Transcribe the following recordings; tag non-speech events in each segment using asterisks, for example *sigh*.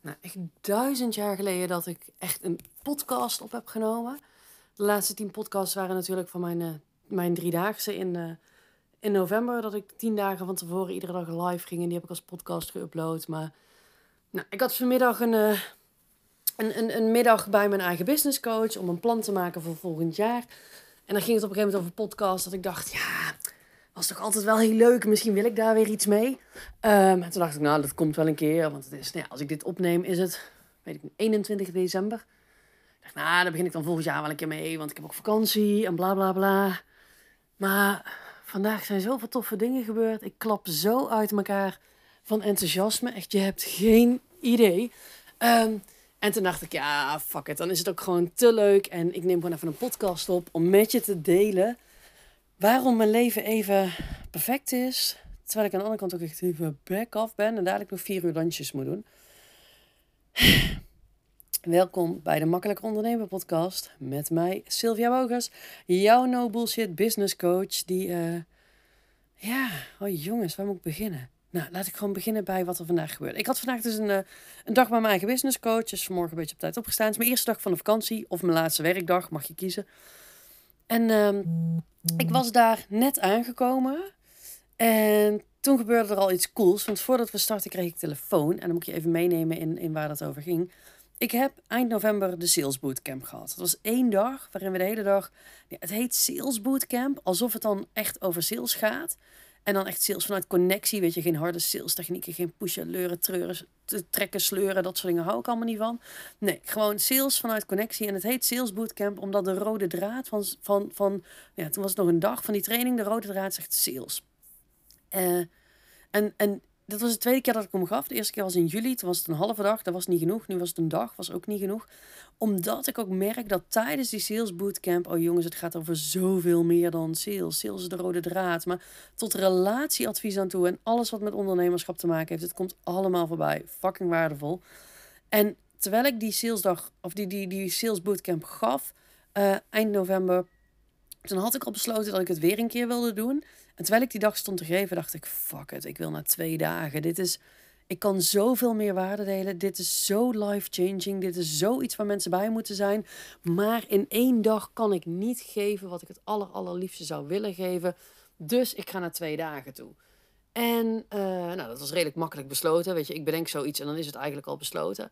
nou, echt duizend jaar geleden dat ik echt een podcast op heb genomen. De laatste tien podcasts waren natuurlijk van mijn, uh, mijn driedaagse in, uh, in november. Dat ik tien dagen van tevoren iedere dag live ging. En die heb ik als podcast geüpload. Maar nou, ik had vanmiddag een, uh, een, een, een middag bij mijn eigen business coach. Om een plan te maken voor volgend jaar. En dan ging het op een gegeven moment over podcast. Dat ik dacht, ja, was toch altijd wel heel leuk. Misschien wil ik daar weer iets mee. Um, en toen dacht ik, nou, dat komt wel een keer. Want het is, nou ja, als ik dit opneem, is het, weet ik 21 december. Ik dacht, nou, daar begin ik dan volgend jaar wel een keer mee. Want ik heb ook vakantie en bla bla bla. Maar vandaag zijn zoveel toffe dingen gebeurd. Ik klap zo uit elkaar van enthousiasme. Echt, je hebt geen idee. Um, en toen dacht ik, ja, fuck it. Dan is het ook gewoon te leuk. En ik neem gewoon even een podcast op om met je te delen waarom mijn leven even perfect is. Terwijl ik aan de andere kant ook echt even back off ben en dadelijk nog vier uur dansjes moet doen. *sighs* Welkom bij de Makkelijk Ondernemen podcast met mij, Sylvia Bogers, jouw no bullshit business coach. Die, uh, ja, oh jongens, waar moet ik beginnen? Nou, laat ik gewoon beginnen bij wat er vandaag gebeurt. Ik had vandaag dus een, uh, een dag bij mijn eigen business coach. Dus vanmorgen een beetje op tijd opgestaan. Het is mijn eerste dag van de vakantie of mijn laatste werkdag, mag je kiezen. En uh, ik was daar net aangekomen. En toen gebeurde er al iets cools. Want voordat we starten kreeg ik telefoon. En dan moet je even meenemen in, in waar dat over ging. Ik heb eind november de Sales Bootcamp gehad. Dat was één dag waarin we de hele dag... Ja, het heet Sales Bootcamp. Alsof het dan echt over sales gaat. En dan echt sales vanuit connectie. Weet je, geen harde sales technieken. Geen pushen, leuren, treuren, trekken, sleuren. Dat soort dingen hou ik allemaal niet van. Nee, gewoon sales vanuit connectie. En het heet Sales Bootcamp omdat de rode draad van... van, van ja, toen was het nog een dag van die training. De rode draad zegt sales. Uh, en, en dat was de tweede keer dat ik hem gaf. De eerste keer was in juli. Toen was het een halve dag. Dat was niet genoeg. Nu was het een dag. Was ook niet genoeg. Omdat ik ook merk dat tijdens die sales bootcamp... Oh jongens, het gaat over zoveel meer dan sales. Sales de rode draad. Maar tot relatieadvies aan toe. En alles wat met ondernemerschap te maken heeft. Het komt allemaal voorbij. Fucking waardevol. En terwijl ik die salesdag... Of die, die, die sales bootcamp gaf... Uh, eind november... Toen had ik al besloten dat ik het weer een keer wilde doen... En terwijl ik die dag stond te geven, dacht ik: fuck it, ik wil na twee dagen. Dit is, ik kan zoveel meer waarde delen. Dit is zo life-changing. Dit is zoiets waar mensen bij moeten zijn. Maar in één dag kan ik niet geven wat ik het aller, allerliefste zou willen geven. Dus ik ga naar twee dagen toe. En uh, nou, dat was redelijk makkelijk besloten. Weet je, ik bedenk zoiets en dan is het eigenlijk al besloten.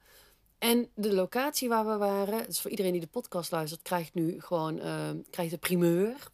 En de locatie waar we waren, dus voor iedereen die de podcast luistert, krijgt nu gewoon uh, krijgt de primeur.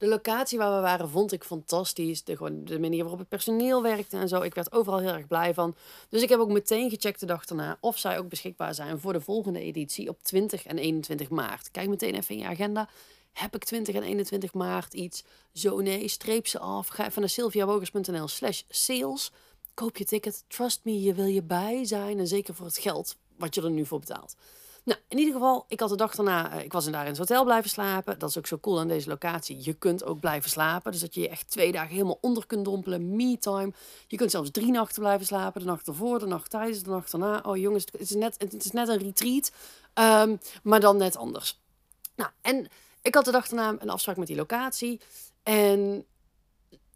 De locatie waar we waren vond ik fantastisch. De, gewoon de manier waarop het personeel werkte en zo. Ik werd overal heel erg blij van. Dus ik heb ook meteen gecheckt de dag daarna of zij ook beschikbaar zijn voor de volgende editie op 20 en 21 maart. Kijk meteen even in je agenda. Heb ik 20 en 21 maart iets? Zo nee, streep ze af. Ga even naar sylviawogers.nl slash sales. Koop je ticket. Trust me, je wil je bij zijn. En zeker voor het geld wat je er nu voor betaalt. Nou, in ieder geval, ik had de dag daarna, uh, ik was in daar in het hotel blijven slapen. Dat is ook zo cool aan deze locatie. Je kunt ook blijven slapen. Dus dat je je echt twee dagen helemaal onder kunt dompelen. Me-time. Je kunt zelfs drie nachten blijven slapen. De nacht ervoor, de nacht tijdens, de nacht daarna. Oh jongens, het is net, het is net een retreat. Um, maar dan net anders. Nou, en ik had de dag daarna een afspraak met die locatie. En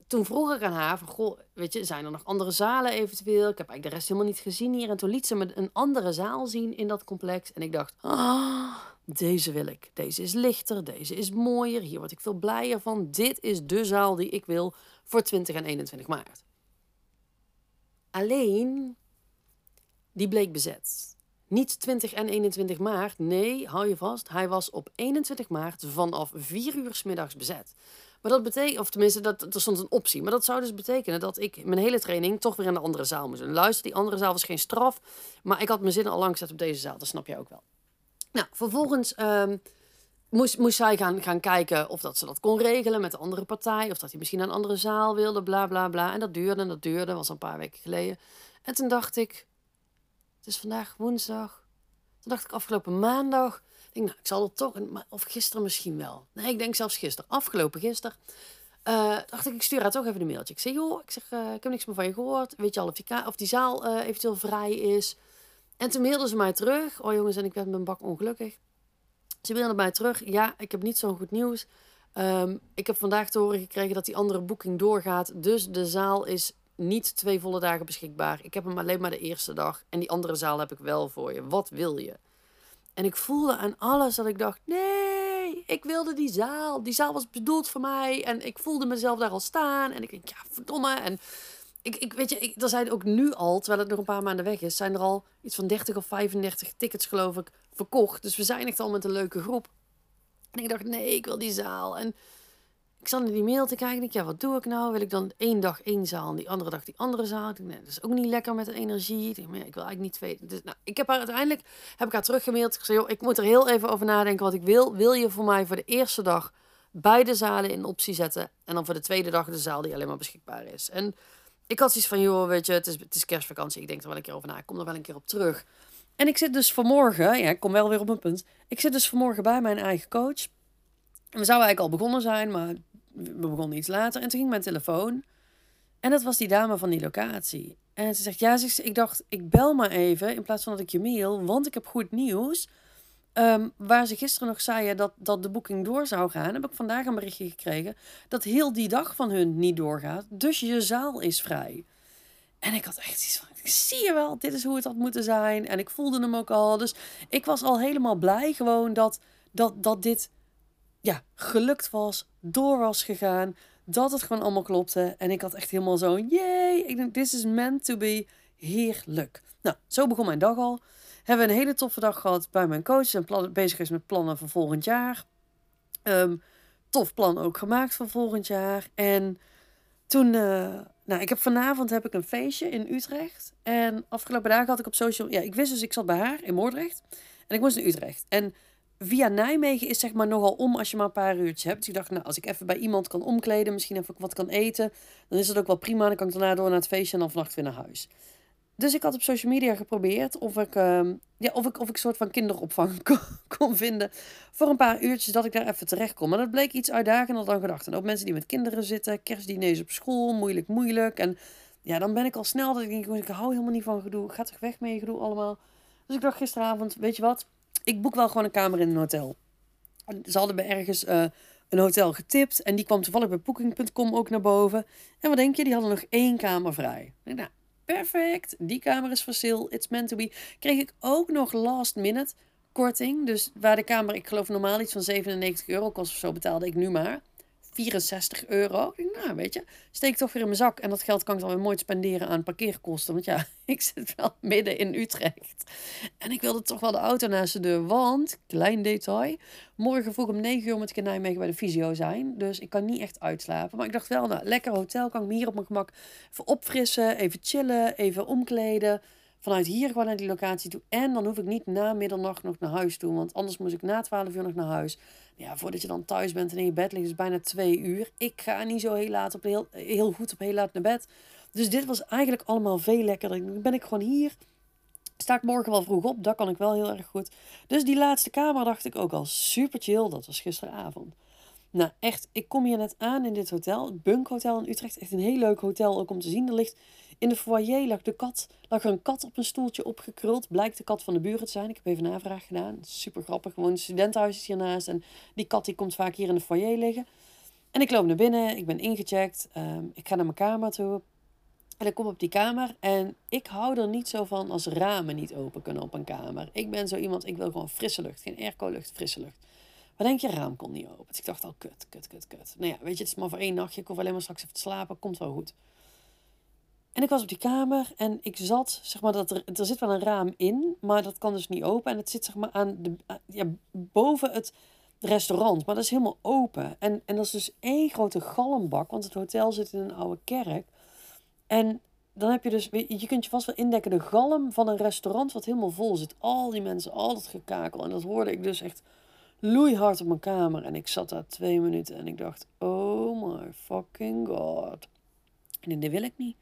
toen vroeg ik aan haar goh, weet je, zijn er nog andere zalen eventueel? Ik heb eigenlijk de rest helemaal niet gezien hier. En toen liet ze me een andere zaal zien in dat complex. En ik dacht, ah, deze wil ik. Deze is lichter, deze is mooier. Hier word ik veel blijer van. Dit is de zaal die ik wil voor 20 en 21 maart. Alleen, die bleek bezet. Niet 20 en 21 maart, nee, hou je vast. Hij was op 21 maart vanaf 4 uur s middags bezet. Maar dat betekent, of tenminste, dat, er stond een optie. Maar dat zou dus betekenen dat ik mijn hele training toch weer in de andere zaal moest doen. Luister, die andere zaal was geen straf. Maar ik had mijn zinnen al lang gezet op deze zaal. Dat snap je ook wel. Nou, vervolgens um, moest, moest zij gaan, kijken of dat ze dat kon regelen met de andere partij. Of dat hij misschien naar een andere zaal wilde, bla bla bla. En dat duurde en dat duurde. Dat was een paar weken geleden. En toen dacht ik, het is vandaag woensdag. Toen dacht ik afgelopen maandag denk, nou, ik zal er toch, of gisteren misschien wel. Nee, ik denk zelfs gisteren, afgelopen gisteren. Uh, dacht ik, ik stuur haar toch even een mailtje. Ik zeg, joh, ik, zeg, uh, ik heb niks meer van je gehoord. Weet je al of die, of die zaal uh, eventueel vrij is? En toen mailde ze mij terug. Oh jongens, en ik werd mijn bak ongelukkig. Ze mailde mij terug. Ja, ik heb niet zo'n goed nieuws. Um, ik heb vandaag te horen gekregen dat die andere boeking doorgaat. Dus de zaal is niet twee volle dagen beschikbaar. Ik heb hem alleen maar de eerste dag. En die andere zaal heb ik wel voor je. Wat wil je? En ik voelde aan alles dat ik dacht: nee, ik wilde die zaal. Die zaal was bedoeld voor mij. En ik voelde mezelf daar al staan. En ik denk: ja, verdomme. En ik, ik weet je, ik, er zijn ook nu al, terwijl het nog een paar maanden weg is, zijn er al iets van 30 of 35 tickets, geloof ik, verkocht. Dus we zijn echt al met een leuke groep. En ik dacht: nee, ik wil die zaal. En ik zat in die mail te kijken. Ik, ja, wat doe ik nou? Wil ik dan één dag één zaal en die andere dag die andere zaal? Ik dat is ook niet lekker met de energie. Ik, maar ik wil eigenlijk niet twee. Dus, nou, ik heb haar uiteindelijk heb ik haar teruggemaild. Ik zei, joh, ik moet er heel even over nadenken wat ik wil. Wil je voor mij voor de eerste dag beide zalen in optie zetten? En dan voor de tweede dag de zaal die alleen maar beschikbaar is. En ik had zoiets van, joh, weet je, het is, het is kerstvakantie. Ik denk er wel een keer over na. Ik kom er wel een keer op terug. En ik zit dus vanmorgen, ja, ik kom wel weer op mijn punt. Ik zit dus vanmorgen bij mijn eigen coach. We zouden eigenlijk al begonnen zijn, maar we begonnen iets later. En toen ging mijn telefoon. En dat was die dame van die locatie. En ze zegt, ja, ik dacht, ik bel maar even in plaats van dat ik je mail, want ik heb goed nieuws. Um, waar ze gisteren nog zeiden dat, dat de boeking door zou gaan, heb ik vandaag een berichtje gekregen dat heel die dag van hun niet doorgaat. Dus je zaal is vrij. En ik had echt iets van, zie je wel, dit is hoe het had moeten zijn. En ik voelde hem ook al. Dus ik was al helemaal blij gewoon dat, dat, dat dit ja, gelukt was, door was gegaan, dat het gewoon allemaal klopte. En ik had echt helemaal zo, yay, ik denk, this is meant to be, heerlijk. Nou, zo begon mijn dag al. Hebben een hele toffe dag gehad bij mijn coach en bezig is met plannen voor volgend jaar. Um, tof plan ook gemaakt voor volgend jaar. En toen, uh, nou, ik heb vanavond heb ik een feestje in Utrecht. En afgelopen dagen had ik op social, ja, ik wist dus, ik zat bij haar in Moordrecht. En ik moest naar Utrecht. En via Nijmegen is zeg maar nogal om als je maar een paar uurtjes hebt. Dus ik dacht, nou, als ik even bij iemand kan omkleden, misschien even wat kan eten, dan is het ook wel prima. Dan kan ik daarna door naar het feestje en dan vannacht weer naar huis. Dus ik had op social media geprobeerd of ik, uh, ja, of ik, of ik soort van kinderopvang *laughs* kon, vinden voor een paar uurtjes dat ik daar even terecht kon. Maar dat bleek iets uitdagender dan gedacht. En ook mensen die met kinderen zitten, kerstdiners op school, moeilijk, moeilijk. En ja, dan ben ik al snel dat ik denk, ik hou helemaal niet van gedoe. Ga toch weg met je gedoe allemaal. Dus ik dacht gisteravond, weet je wat, ik boek wel gewoon een kamer in een hotel. Ze hadden me ergens uh, een hotel getipt. En die kwam toevallig bij Booking.com ook naar boven. En wat denk je? Die hadden nog één kamer vrij. Nou, perfect. Die kamer is voor sale. It's meant to be. Kreeg ik ook nog last minute korting. Dus waar de kamer, ik geloof normaal iets van 97 euro kost of zo, betaalde ik nu maar. 64 euro. Ik nou, weet je, steek toch weer in mijn zak. En dat geld kan ik dan weer mooi spenderen aan parkeerkosten. Want ja, *laughs* ik zit wel midden in Utrecht. En ik wilde toch wel de auto naast de deur. Want, klein detail, morgen vroeg om 9 uur moet ik in Nijmegen bij de fysio zijn. Dus ik kan niet echt uitslapen. Maar ik dacht wel, nou, lekker hotel. Kan ik me hier op mijn gemak even opfrissen, even chillen, even omkleden vanuit hier gewoon naar die locatie toe. En dan hoef ik niet na middernacht nog naar huis toe. Want anders moest ik na 12 uur nog naar huis. Ja, voordat je dan thuis bent en in je bed ligt, is bijna twee uur. Ik ga niet zo heel, laat op heel, heel goed op heel laat naar bed. Dus dit was eigenlijk allemaal veel lekkerder. Dan ben ik gewoon hier. Sta ik morgen wel vroeg op. Dat kan ik wel heel erg goed. Dus die laatste kamer dacht ik ook al super chill. Dat was gisteravond. Nou, echt, ik kom hier net aan in dit hotel. Het Bunk Hotel in Utrecht. Echt een heel leuk hotel ook om te zien. Er ligt in de foyer lag, de kat, lag een kat op een stoeltje opgekruld. Blijkt de kat van de buren te zijn. Ik heb even navraag gedaan. Super grappig. Gewoon studentenhuis is hiernaast. En die kat die komt vaak hier in de foyer liggen. En ik loop naar binnen. Ik ben ingecheckt. Um, ik ga naar mijn kamer toe. En ik kom op die kamer. En ik hou er niet zo van als ramen niet open kunnen op een kamer. Ik ben zo iemand, ik wil gewoon frisse lucht. Geen airco-lucht, frisse lucht. Maar denk je, raam kon niet open. Dus ik dacht al, kut, kut, kut, kut. Nou ja, weet je, het is maar voor één nachtje. Ik hoef alleen maar straks even te slapen. Komt wel goed. En ik was op die kamer en ik zat, zeg maar, dat er, er zit wel een raam in, maar dat kan dus niet open. En het zit, zeg maar, aan de, ja, boven het restaurant, maar dat is helemaal open. En, en dat is dus één grote galmbak, want het hotel zit in een oude kerk. En dan heb je dus, je kunt je vast wel indekken, de galm van een restaurant wat helemaal vol zit. Al die mensen, al dat gekakel. En dat hoorde ik dus echt loeihard op mijn kamer. En ik zat daar twee minuten en ik dacht, oh my fucking god. En dit wil ik niet.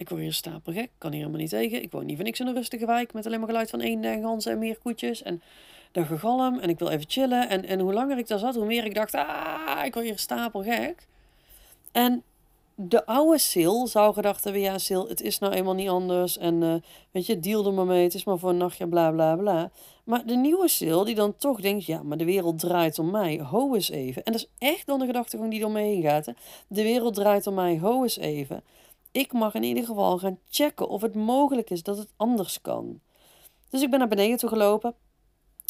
Ik word hier stapelgek, kan hier helemaal niet tegen. Ik woon niet voor niks in een rustige wijk met alleen maar geluid van één en ganzen en meer koetjes. En dat gegalm en ik wil even chillen. En, en hoe langer ik daar zat, hoe meer ik dacht, ah, ik word hier stapelgek. En de oude Sil zou gedacht hebben, ja Sil, het is nou eenmaal niet anders. En uh, weet je, deal er maar mee, het is maar voor een nachtje, bla bla bla. Maar de nieuwe Sil, die dan toch denkt, ja, maar de wereld draait om mij, ho eens even. En dat is echt dan de gedachte die door me heen gaat. Hè. De wereld draait om mij, ho eens even. Ik mag in ieder geval gaan checken of het mogelijk is dat het anders kan. Dus ik ben naar beneden toe gelopen.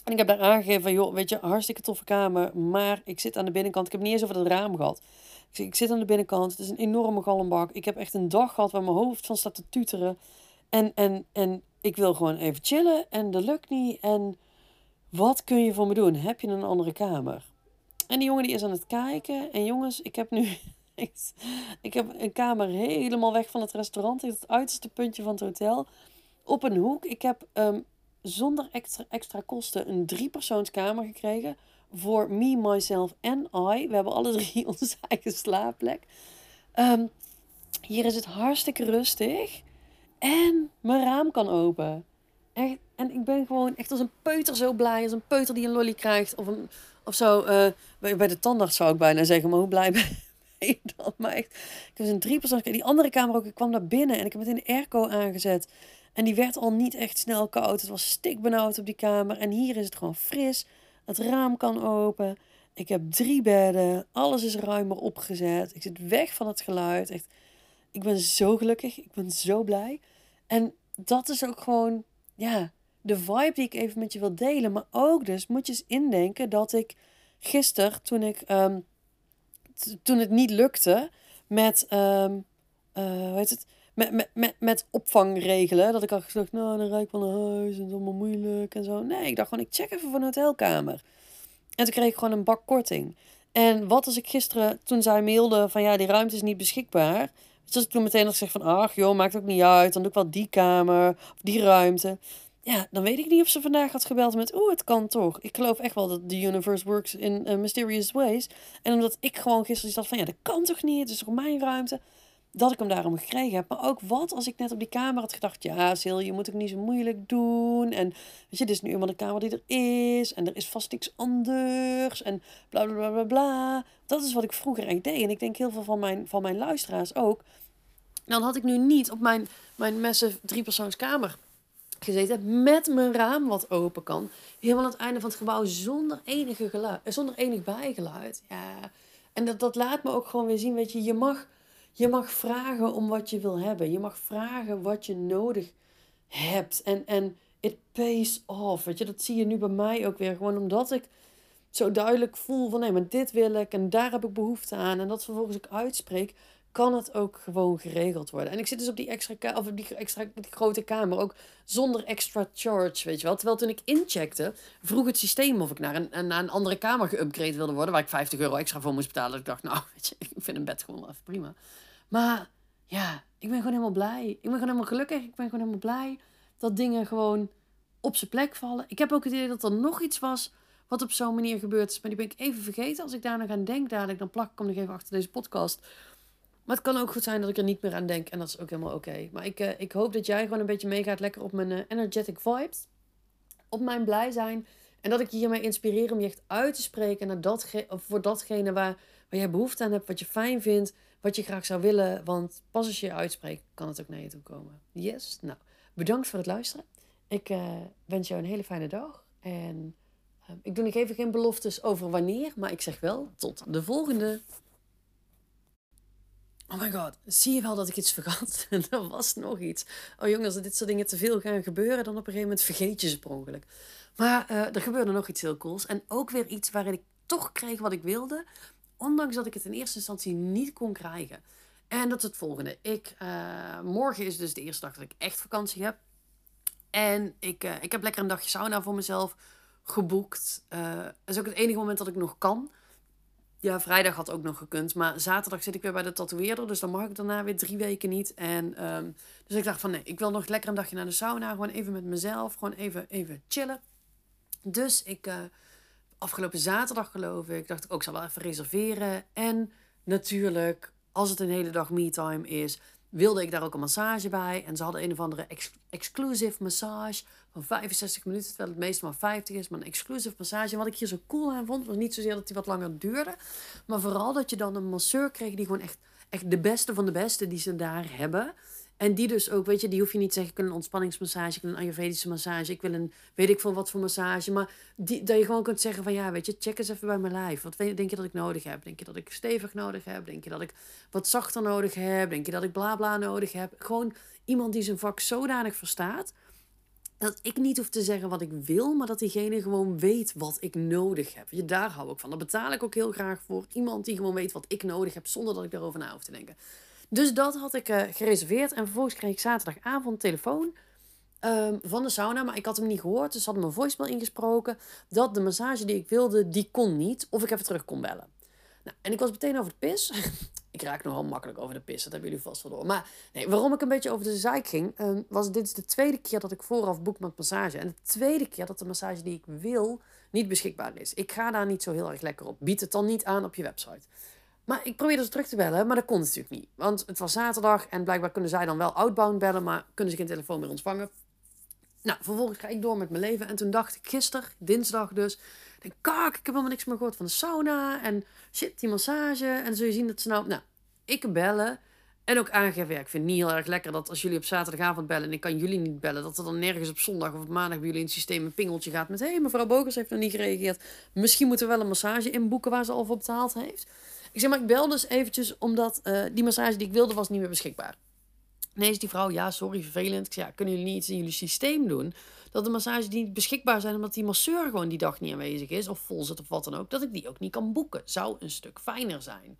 En ik heb daar aangegeven van, joh, weet je, hartstikke toffe kamer. Maar ik zit aan de binnenkant. Ik heb niet eens over het raam gehad. Ik, ik zit aan de binnenkant. Het is een enorme galmbak. Ik heb echt een dag gehad waar mijn hoofd van staat te tuteren. En, en, en ik wil gewoon even chillen. En dat lukt niet. En wat kun je voor me doen? Heb je een andere kamer? En die jongen die is aan het kijken. En jongens, ik heb nu... ik heb een kamer helemaal weg van het restaurant. Het uiterste puntje van het hotel. Op een hoek. Ik heb um, zonder extra, extra kosten een driepersoonskamer gekregen. Voor me, myself en I. We hebben alle drie *laughs* onze eigen slaapplek. Um, hier is het hartstikke rustig. En mijn raam kan open. Echt, en ik ben gewoon echt als een peuter zo blij. Als een peuter die een lolly krijgt. Of, een, of zo. Uh, bij, bij de tandarts zou ik bijna zeggen. Maar hoe blij ben *laughs* Maar echt. Ik heb een drie Die andere kamer ook. Ik kwam naar binnen. En ik heb meteen de airco aangezet. En die werd al niet echt snel koud. Het was stikbenauwd op die kamer. En hier is het gewoon fris. Het raam kan open. Ik heb drie bedden. Alles is ruimer opgezet. Ik zit weg van het geluid. Echt. Ik ben zo gelukkig. Ik ben zo blij. En dat is ook gewoon, ja, de vibe die ik even met je wil delen. Maar ook dus moet je eens indenken dat ik gisteren, toen ik, um, toen het niet lukte met, um, uh, hoe heet het, met, met, met, met opvangregelen. Dat ik had gezegd, nou, dan rijd ik wel naar huis en het is allemaal moeilijk en zo. Nee, ik dacht gewoon, ik check even van een hotelkamer. En toen kreeg ik gewoon een bak korting. En wat als ik gisteren, toen zij mailde van ja, die ruimte is niet beschikbaar. Dus ik toen meteen nog zeg van, ach joh, maakt ook niet uit. Dan doe ik wel die kamer of die ruimte. Ja, dan weet ik niet of ze vandaag had gebeld met, oeh, het kan toch. Ik geloof echt wel dat the universe works in uh, mysterious ways. En omdat ik gewoon gisteren dacht van, ja, dat kan toch niet. Het is toch mijn ruimte dat ik hem daarom gekregen heb. Maar ook wat als ik net op die kamer had gedacht... Ja, Sil, je moet ook niet zo moeilijk doen. En weet je, dit is nu eenmaal de kamer die er is. En er is vast niks anders. En bla, bla, bla, bla. Dat is wat ik vroeger echt deed. En ik denk heel veel van mijn, van mijn luisteraars ook. Dan had ik nu niet op mijn, mijn messen driepersoonskamer gezeten. Met mijn raam wat open kan. Helemaal aan het einde van het gebouw zonder enige geluid. Zonder enig bijgeluid. Ja. En dat, dat laat me ook gewoon weer zien, weet je, je mag je mag vragen om wat je wil hebben. Je mag vragen wat je nodig hebt. En, en it pays off. Weet je, dat zie je nu bij mij ook weer. Gewoon omdat ik zo duidelijk voel van nee, maar dit wil ik en daar heb ik behoefte aan. En dat vervolgens ik uitspreek, kan het ook gewoon geregeld worden. En ik zit dus op die extra of op die extra die grote kamer ook zonder extra charge, weet je wel. Terwijl toen ik incheckte, vroeg het systeem of ik naar een, naar een andere kamer geüpgrade wilde worden, waar ik 50 euro extra voor moest betalen. Ik dacht, nou, *laughs* weet je, ik vind een bed gewoon even prima. Maar ja, ik ben gewoon helemaal blij. Ik ben gewoon helemaal gelukkig. Ik ben gewoon helemaal blij dat dingen gewoon op zijn plek vallen. Ik heb ook het idee dat er nog iets was wat op zo'n manier gebeurd is. Maar die ben ik even vergeten. Als ik daar nog aan denk dadelijk, dan plak ik hem nog even achter deze podcast. Maar het kan ook goed zijn dat ik er niet meer aan denk. En dat is ook helemaal oké. Maar ik, uh, ik hoop dat jij gewoon een beetje meegaat lekker op mijn uh, energetic vibes. Op mijn blij zijn. En dat ik je hiermee inspireer om je echt uit te spreken naar datge voor datgene waar, waar jij behoefte aan hebt. Wat je fijn vindt wat je graag zou willen. Want pas als je je uitspreekt, kan het ook naar je toe komen. Yes? Nou, bedankt voor het luisteren. Ik uh, wens jou een hele fijne dag. En ik doe nog even geen beloftes over wanneer, maar ik zeg wel tot de volgende. Oh my god, zie je wel dat ik iets vergat? *laughs* er was nog iets. Oh jongens, als dit soort dingen te veel gaan gebeuren, dan op een gegeven moment vergeet je ze per ongeluk. Maar uh, er gebeurde nog iets heel cools. En ook weer iets waarin ik toch kreeg wat ik wilde. Ondanks dat ik het in eerste instantie niet kon krijgen. En dat is het volgende. Ik, uh, morgen is dus de eerste dag dat ik echt vakantie heb. En ik, uh, ik heb lekker een dagje sauna voor mezelf geboekt. Dat is ook het enige moment dat ik nog kan. Ja, vrijdag had ook nog gekund. Maar zaterdag zit ik weer bij de tatoeëerder. Dus dan mag ik daarna weer drie weken niet. En, um, dus ik dacht van nee, ik wil nog lekker een dagje naar de sauna. Gewoon even met mezelf. Gewoon even, even chillen. Dus ik afgelopen zaterdag geloof ik, dacht ik ook, zal wel even reserveren. En natuurlijk, als het een hele dag me-time is, wilde ik daar ook een massage bij. En ze hadden een of andere exclusive massage van 65 minuten, terwijl het meestal maar 50 is. Maar een exclusive massage. En wat ik hier zo cool aan vond, was niet zozeer dat die wat langer duurde. Maar vooral dat je dan een masseur kreeg die gewoon echt, echt de beste van de beste die ze daar hebben. En die dus ook, weet je, die hoef je niet te zeggen, ik wil een ontspanningsmassage, ik wil een ayurvedische massage, ik wil een, weet ik veel wat voor massage. Maar die, dat je gewoon kunt zeggen van, ja, weet je, check eens even bij mijn lijf. Wat denk je dat ik nodig heb? Denk je dat ik stevig nodig heb? Denk je dat ik wat zachter nodig heb? Denk je dat ik bla bla nodig heb? Gewoon iemand die zijn vak zodanig verstaat, dat ik niet hoef te zeggen wat ik wil, maar dat diegene gewoon weet wat ik nodig heb. Je, daar hou ik van. Daar betaal ik ook heel graag voor. Iemand die gewoon weet wat ik nodig heb, zonder dat ik daarover na hoef te denken. Dus dat had ik uh, gereserveerd. En vervolgens kreeg ik zaterdagavond telefoon um, van de sauna. Maar ik had hem niet gehoord. Dus hadden mijn voicemail ingesproken. Dat de massage die ik wilde, die kon niet. Of ik even terug kon bellen. Nou, en ik was meteen over de pis. *laughs* ik raak nogal makkelijk over de pis. Dat hebben jullie vast wel door. Maar nee, waarom ik een beetje over de zaak ging. Um, was dit is de tweede keer dat ik vooraf boek met massage. En de tweede keer dat de massage die ik wil niet beschikbaar is. Ik ga daar niet zo heel erg lekker op. Bied het dan niet aan op je website. Maar ik probeerde ze terug te bellen, maar dat kon natuurlijk niet. Want het was zaterdag en blijkbaar kunnen zij dan wel outbound bellen, maar kunnen ze geen telefoon meer ontvangen. Nou, vervolgens ga ik door met mijn leven. En toen dacht ik gisteren, dinsdag dus, denk kak, ik heb helemaal niks meer gehoord van de sauna. En shit, die massage. En zul je zien dat ze nou, nou, ik bellen. En ook aangeven, ik vind het niet heel erg lekker dat als jullie op zaterdagavond bellen en ik kan jullie niet bellen, dat er dan nergens op zondag of op maandag bij jullie in het systeem een pingeltje gaat met hé, hey, mevrouw Bogers heeft nog niet gereageerd. Misschien moeten we wel een massage inboeken waar ze al voor betaald heeft. Ik zeg maar, ik bel dus eventjes omdat uh, die massage die ik wilde was niet meer beschikbaar. Nee, is die vrouw, ja, sorry, vervelend. Ik zeg, ja, kunnen jullie niet iets in jullie systeem doen? Dat de massages die niet beschikbaar zijn omdat die masseur gewoon die dag niet aanwezig is of vol zit of wat dan ook, dat ik die ook niet kan boeken. Zou een stuk fijner zijn.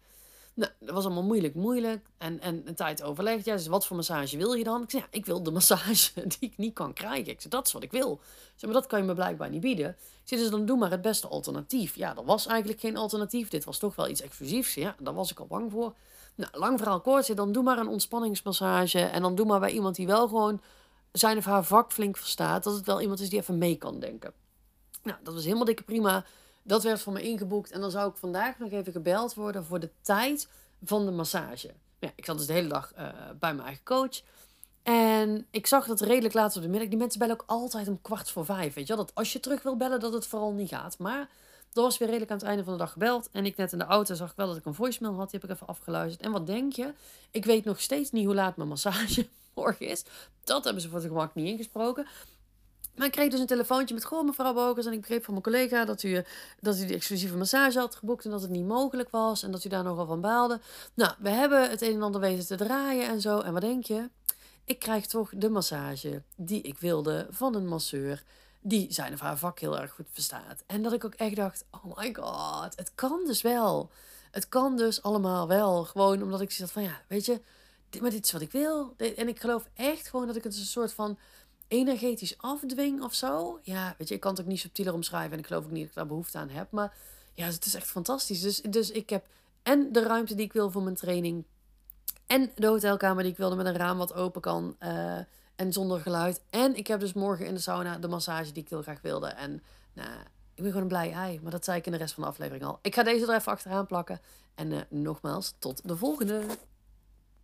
Nou, dat was allemaal moeilijk, moeilijk. En, en een tijd overlegd. Ja, dus wat voor massage wil je dan? Ik zei, ja, ik wil de *laughs* massage die ik niet kan krijgen. Ik zei, dat is wat ik wil. Zeg, maar dat kan je me blijkbaar niet bieden. Ik zei, dus dan doe maar het beste alternatief. Ja, er was eigenlijk geen alternatief. Dit was toch wel iets exclusiefs. Ja, daar was ik al bang voor. Nou, lang verhaal kort. Dan doe maar een ontspanningsmassage. En dan doe maar bij iemand die wel gewoon zijn of haar vak flink verstaat. Dat het wel iemand is die even mee kan denken. Nou, dat was helemaal dikke prima. Dat werd voor me ingeboekt. En dan zou ik vandaag nog even gebeld worden voor de tijd van de massage. Ja, ik zat dus de hele dag uh, bij mijn eigen coach. En ik zag dat redelijk laat op de middag. Die mensen bellen ook altijd om kwart voor vijf. Weet je wel? Dat als je terug wil bellen, dat het vooral niet gaat. Maar dat was weer redelijk aan het einde van de dag gebeld. En ik net in de auto zag ik wel dat ik een voicemail had. Die heb ik even afgeluisterd. En wat denk je? Ik weet nog steeds niet hoe laat mijn massage *laughs* morgen is. Dat hebben ze voor het gemak niet ingesproken. Maar ik kreeg dus een telefoontje met: Goh, mevrouw Bogers. En ik begreep van mijn collega dat u, dat u die exclusieve massage had geboekt. En dat het niet mogelijk was. En dat u daar nogal van baalde. Nou, we hebben het een en ander weten te draaien en zo. En wat denk je? Ik krijg toch de massage die ik wilde van een masseur. Die zijn of haar vak heel erg goed verstaat. En dat ik ook echt dacht: Oh my god, het kan dus wel. Het kan dus allemaal wel. Gewoon omdat ik zat van ja, weet je, dit, maar dit is wat ik wil. En ik geloof echt gewoon dat ik het een soort van energetisch afdwing of zo. Ja, weet je, ik kan het ook niet subtieler omschrijven. En ik geloof ook niet dat ik daar behoefte aan heb. Maar ja, het is echt fantastisch. Dus, dus ik heb en de ruimte die ik wil voor mijn training. En de hotelkamer die ik wilde met een raam wat open kan. Uh, en zonder geluid. En ik heb dus morgen in de sauna de massage die ik heel graag wilde. En nou, ik ben gewoon een blij ei. Maar dat zei ik in de rest van de aflevering al. Ik ga deze er even achteraan plakken. En uh, nogmaals, tot de volgende.